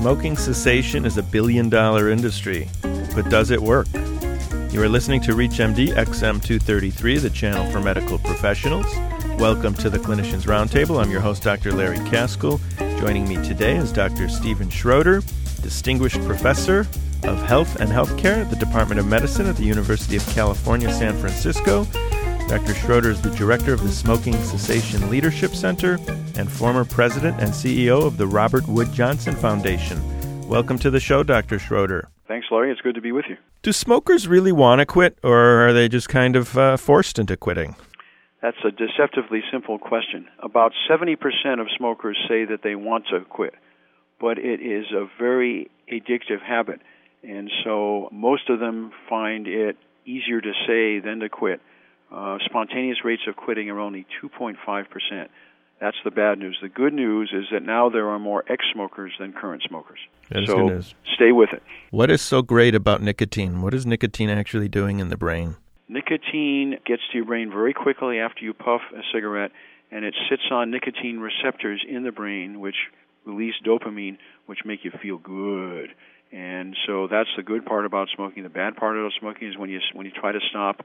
Smoking cessation is a billion dollar industry, but does it work? You are listening to ReachMD XM233, the channel for medical professionals. Welcome to the Clinicians Roundtable. I'm your host, Dr. Larry Kaskel. Joining me today is Dr. Steven Schroeder, Distinguished Professor of Health and Healthcare at the Department of Medicine at the University of California, San Francisco. Dr. Schroeder is the director of the Smoking Cessation Leadership Center and former president and CEO of the Robert Wood Johnson Foundation. Welcome to the show, Dr. Schroeder. Thanks, Larry. It's good to be with you. Do smokers really want to quit, or are they just kind of uh, forced into quitting? That's a deceptively simple question. About 70% of smokers say that they want to quit, but it is a very addictive habit. And so most of them find it easier to say than to quit. Uh, spontaneous rates of quitting are only 2.5%. That's the bad news. The good news is that now there are more ex smokers than current smokers. That is so good news. stay with it. What is so great about nicotine? What is nicotine actually doing in the brain? Nicotine gets to your brain very quickly after you puff a cigarette, and it sits on nicotine receptors in the brain, which release dopamine, which make you feel good. And so that's the good part about smoking. The bad part about smoking is when you when you try to stop,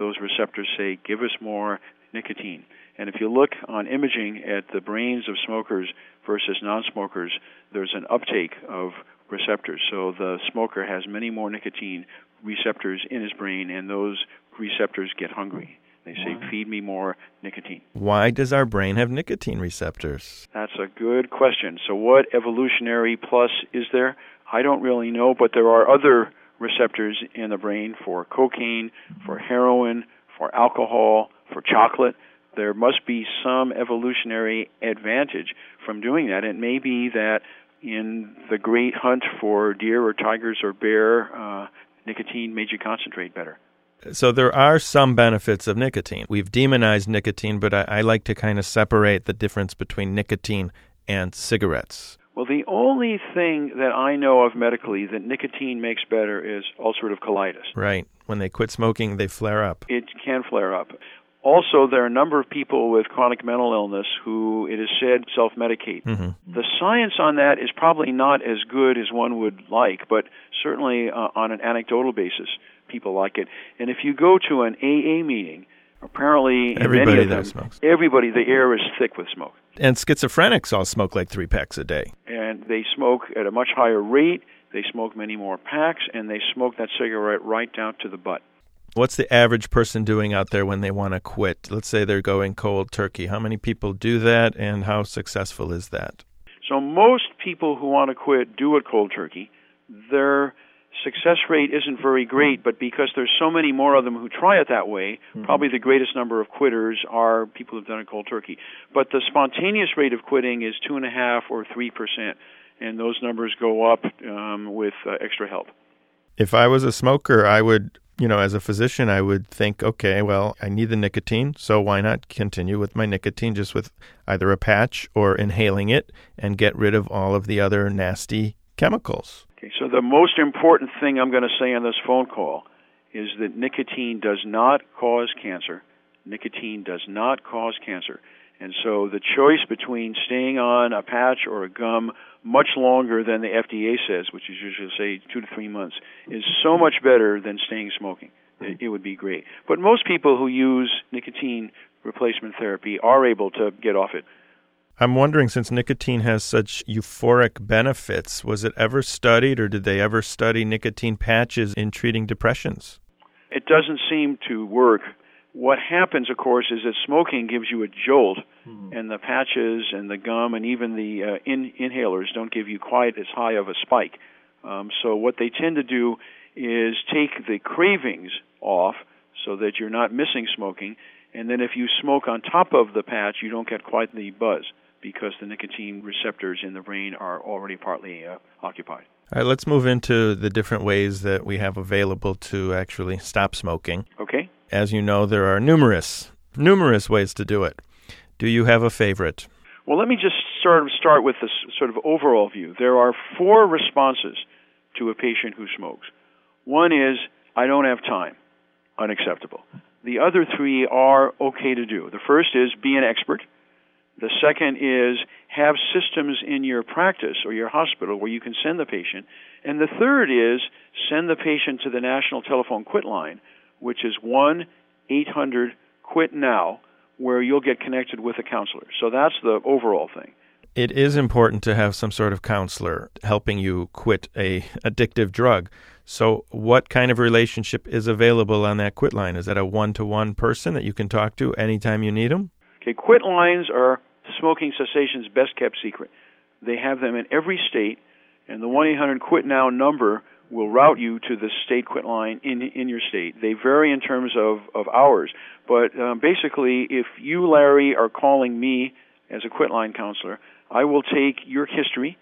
those receptors say, give us more nicotine. And if you look on imaging at the brains of smokers versus non smokers, there's an uptake of receptors. So the smoker has many more nicotine receptors in his brain, and those receptors get hungry. They say, feed me more nicotine. Why does our brain have nicotine receptors? That's a good question. So, what evolutionary plus is there? I don't really know, but there are other receptors in the brain for cocaine, for heroin, for alcohol, for chocolate. There must be some evolutionary advantage from doing that. It may be that in the great hunt for deer or tigers or bear, uh, nicotine made you concentrate better. So there are some benefits of nicotine. We've demonized nicotine, but I, I like to kind of separate the difference between nicotine and cigarettes. Well, the only thing that I know of medically that nicotine makes better is ulcerative colitis. Right. When they quit smoking, they flare up. It can flare up. Also, there are a number of people with chronic mental illness who it is said self medicate. Mm-hmm. The science on that is probably not as good as one would like, but certainly uh, on an anecdotal basis, people like it. And if you go to an AA meeting, apparently Everybody there them, smokes. everybody, the air is thick with smoke. And schizophrenics all smoke like three packs a day. and they smoke at a much higher rate. They smoke many more packs, and they smoke that cigarette right down to the butt. What's the average person doing out there when they want to quit? Let's say they're going cold turkey. How many people do that, and how successful is that? So most people who want to quit do it cold turkey. Their success rate isn't very great, but because there's so many more of them who try it that way, probably the greatest number of quitters are people who've done it cold turkey. But the spontaneous rate of quitting is two and a half or three percent, and those numbers go up um, with uh, extra help. If I was a smoker, I would, you know, as a physician, I would think, okay, well, I need the nicotine, so why not continue with my nicotine just with either a patch or inhaling it and get rid of all of the other nasty chemicals? Okay, so the most important thing I'm going to say on this phone call is that nicotine does not cause cancer. Nicotine does not cause cancer. And so the choice between staying on a patch or a gum much longer than the FDA says, which is usually say two to three months, is so much better than staying smoking. It, it would be great. But most people who use nicotine replacement therapy are able to get off it. I'm wondering, since nicotine has such euphoric benefits, was it ever studied or did they ever study nicotine patches in treating depressions? It doesn't seem to work. What happens, of course, is that smoking gives you a jolt, and the patches and the gum and even the uh, in- inhalers don't give you quite as high of a spike. Um, so, what they tend to do is take the cravings off so that you're not missing smoking, and then if you smoke on top of the patch, you don't get quite the buzz because the nicotine receptors in the brain are already partly uh, occupied. All right, let's move into the different ways that we have available to actually stop smoking. Okay? As you know, there are numerous, numerous ways to do it. Do you have a favorite? Well, let me just sort of start with this sort of overall view. There are four responses to a patient who smokes. One is, I don't have time, unacceptable. The other three are okay to do. The first is, be an expert. The second is have systems in your practice or your hospital where you can send the patient. And the third is send the patient to the National Telephone Quit line, which is 1 800 Quit Now, where you'll get connected with a counselor. So that's the overall thing. It is important to have some sort of counselor helping you quit a addictive drug. So, what kind of relationship is available on that quit line? Is that a one to one person that you can talk to anytime you need them? Okay, quit lines are smoking cessation's best kept secret. They have them in every state, and the 1 800 Quit Now number will route you to the state quit line in in your state. They vary in terms of of hours, but um, basically, if you Larry are calling me as a quit line counselor, I will take your history.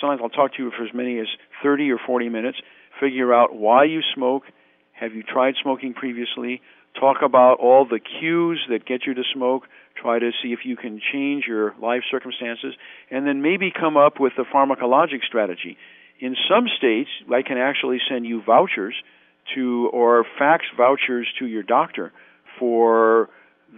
Sometimes I'll talk to you for as many as 30 or 40 minutes. Figure out why you smoke. Have you tried smoking previously? Talk about all the cues that get you to smoke try to see if you can change your life circumstances, and then maybe come up with a pharmacologic strategy. In some states, I can actually send you vouchers to or fax vouchers to your doctor for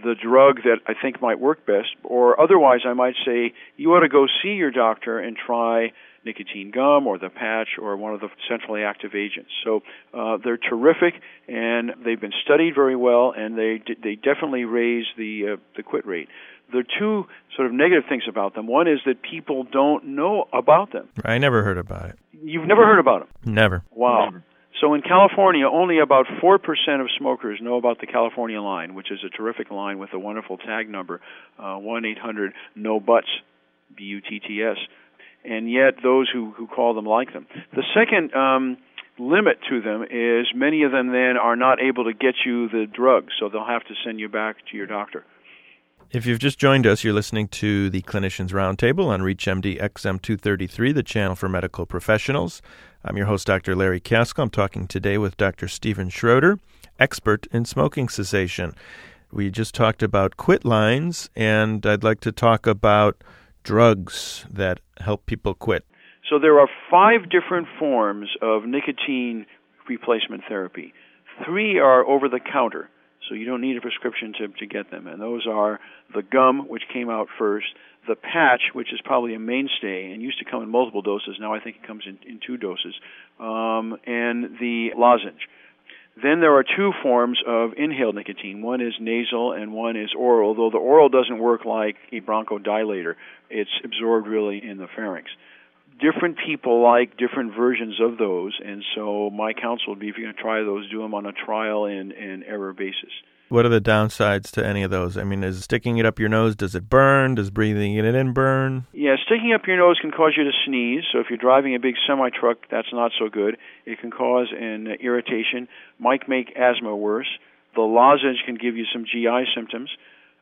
the drug that I think might work best, or otherwise I might say you ought to go see your doctor and try nicotine gum or the patch or one of the centrally active agents. So uh, they're terrific, and they've been studied very well, and they they definitely raise the uh, the quit rate. There are two sort of negative things about them. One is that people don't know about them. I never heard about it. You've never heard about them? Never. Wow. Never. So in California, only about 4% of smokers know about the California line, which is a terrific line with a wonderful tag number, uh, 1 800 No Butts, B U T T S and yet those who, who call them like them. The second um, limit to them is many of them then are not able to get you the drug, so they'll have to send you back to your doctor. If you've just joined us, you're listening to the Clinicians Roundtable on ReachMD XM233, the channel for medical professionals. I'm your host, Dr. Larry Kaskel. I'm talking today with Dr. Steven Schroeder, expert in smoking cessation. We just talked about quit lines, and I'd like to talk about drugs that help people quit? So there are five different forms of nicotine replacement therapy. Three are over the counter, so you don't need a prescription to, to get them. And those are the gum, which came out first, the patch, which is probably a mainstay and used to come in multiple doses. Now I think it comes in, in two doses, um, and the lozenge. Then there are two forms of inhaled nicotine. One is nasal and one is oral, though the oral doesn't work like a bronchodilator. It's absorbed really in the pharynx. Different people like different versions of those, and so my counsel would be if you're going to try those, do them on a trial and, and error basis. What are the downsides to any of those? I mean, is sticking it up your nose, does it burn? Does breathing it in burn? Yeah, sticking up your nose can cause you to sneeze. So if you're driving a big semi truck, that's not so good. It can cause an irritation, might make asthma worse. The lozenge can give you some GI symptoms.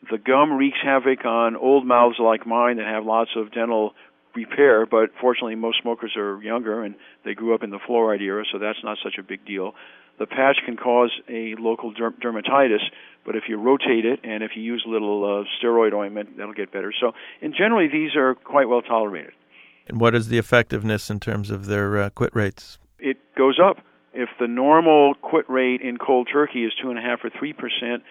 The gum wreaks havoc on old mouths like mine that have lots of dental repair, but fortunately most smokers are younger and they grew up in the fluoride era, so that's not such a big deal. The patch can cause a local derm- dermatitis, but if you rotate it and if you use a little uh, steroid ointment, that'll get better. So, in generally, these are quite well tolerated. And what is the effectiveness in terms of their uh, quit rates? It goes up. If the normal quit rate in cold turkey is two and a half or three percent,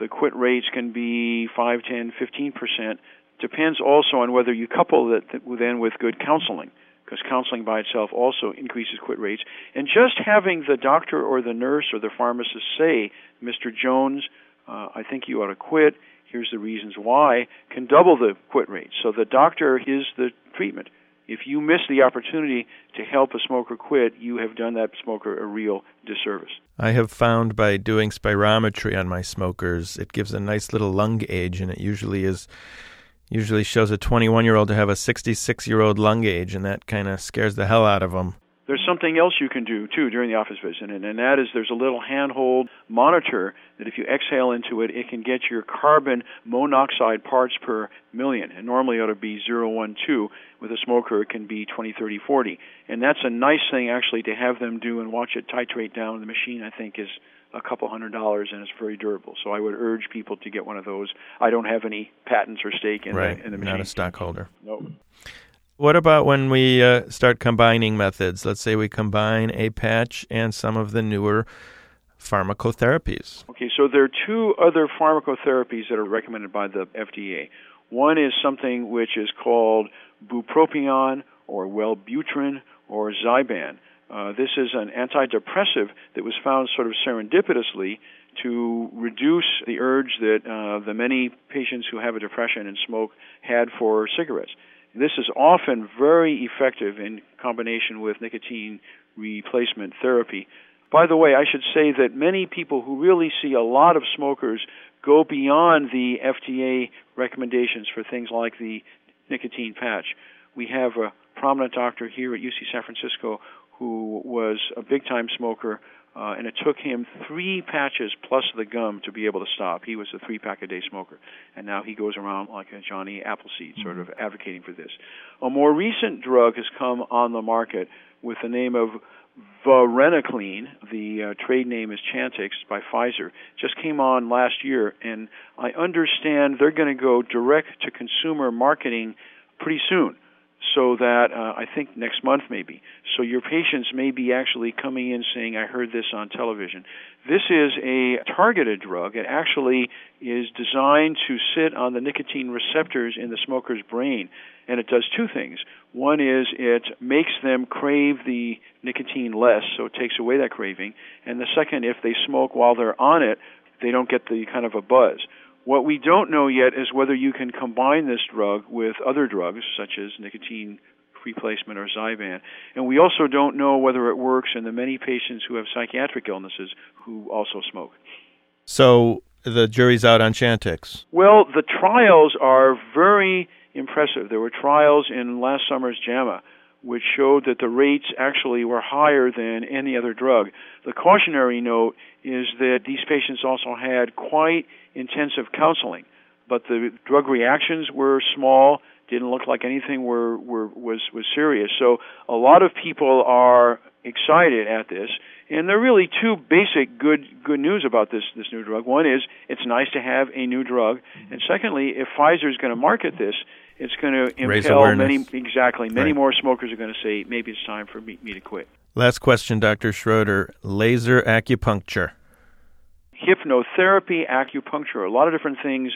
the quit rates can be five, ten, fifteen percent. Depends also on whether you couple that then with good counseling because counseling by itself also increases quit rates. And just having the doctor or the nurse or the pharmacist say, Mr. Jones, uh, I think you ought to quit. Here's the reasons why, can double the quit rate. So the doctor is the treatment. If you miss the opportunity to help a smoker quit, you have done that smoker a real disservice. I have found by doing spirometry on my smokers, it gives a nice little lung age, and it usually is usually shows a 21 year old to have a 66 year old lung age, and that kind of scares the hell out of them. There's something else you can do too during the office visit, and, and that is there's a little handhold monitor that if you exhale into it, it can get your carbon monoxide parts per million. And normally it ought to be 0.12. With a smoker, it can be 20, 30, 40. And that's a nice thing actually to have them do and watch it titrate down. The machine, I think, is a couple hundred dollars and it's very durable. So I would urge people to get one of those. I don't have any patents or stake in, right. the, in the machine. Not a stockholder. No. What about when we uh, start combining methods? Let's say we combine a patch and some of the newer pharmacotherapies. Okay, so there are two other pharmacotherapies that are recommended by the FDA. One is something which is called bupropion or Wellbutrin or Zyban. Uh, this is an antidepressive that was found sort of serendipitously to reduce the urge that uh, the many patients who have a depression and smoke had for cigarettes. This is often very effective in combination with nicotine replacement therapy. By the way, I should say that many people who really see a lot of smokers go beyond the FDA recommendations for things like the nicotine patch. We have a prominent doctor here at UC San Francisco who was a big time smoker, uh, and it took him three patches plus the gum to be able to stop. He was a three pack a day smoker, and now he goes around like a Johnny Appleseed, sort mm-hmm. of advocating for this. A more recent drug has come on the market with the name of Varenicline, the uh, trade name is Chantix by Pfizer, just came on last year, and I understand they're going to go direct to consumer marketing pretty soon so that uh, I think next month maybe. So your patients may be actually coming in saying, "I heard this on television." This is a targeted drug. It actually is designed to sit on the nicotine receptors in the smoker's brain, and it does two things. One is it makes them crave the nicotine less, so it takes away that craving. And the second, if they smoke while they're on it, they don't get the kind of a buzz. What we don't know yet is whether you can combine this drug with other drugs, such as nicotine replacement or Zyban. And we also don't know whether it works in the many patients who have psychiatric illnesses who also smoke. So the jury's out on Chantix. Well, the trials are very impressive. There were trials in last summer's JAMA which showed that the rates actually were higher than any other drug. The cautionary note is that these patients also had quite intensive counseling, but the drug reactions were small, didn't look like anything were, were was was serious. So a lot of people are excited at this, and there are really two basic good good news about this this new drug. One is it's nice to have a new drug, and secondly, if Pfizer is going to market this, it's going to impel many exactly many right. more smokers are going to say maybe it's time for me, me to quit. Last question, Dr. Schroeder. Laser acupuncture. Hypnotherapy, acupuncture, a lot of different things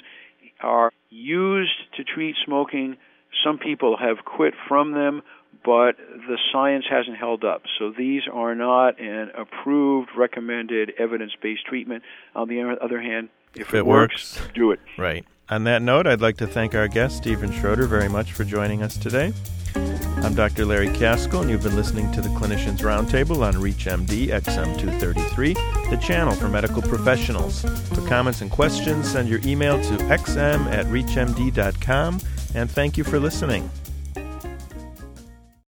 are used to treat smoking. Some people have quit from them, but the science hasn't held up. So these are not an approved, recommended, evidence based treatment. On the other hand, if, if it, it works, works, do it. Right. On that note, I'd like to thank our guest, Steven Schroeder, very much for joining us today. I'm Dr. Larry Kaskel, and you've been listening to the Clinicians Roundtable on ReachMD XM233, the channel for medical professionals. For comments and questions, send your email to xm at reachmd.com, and thank you for listening.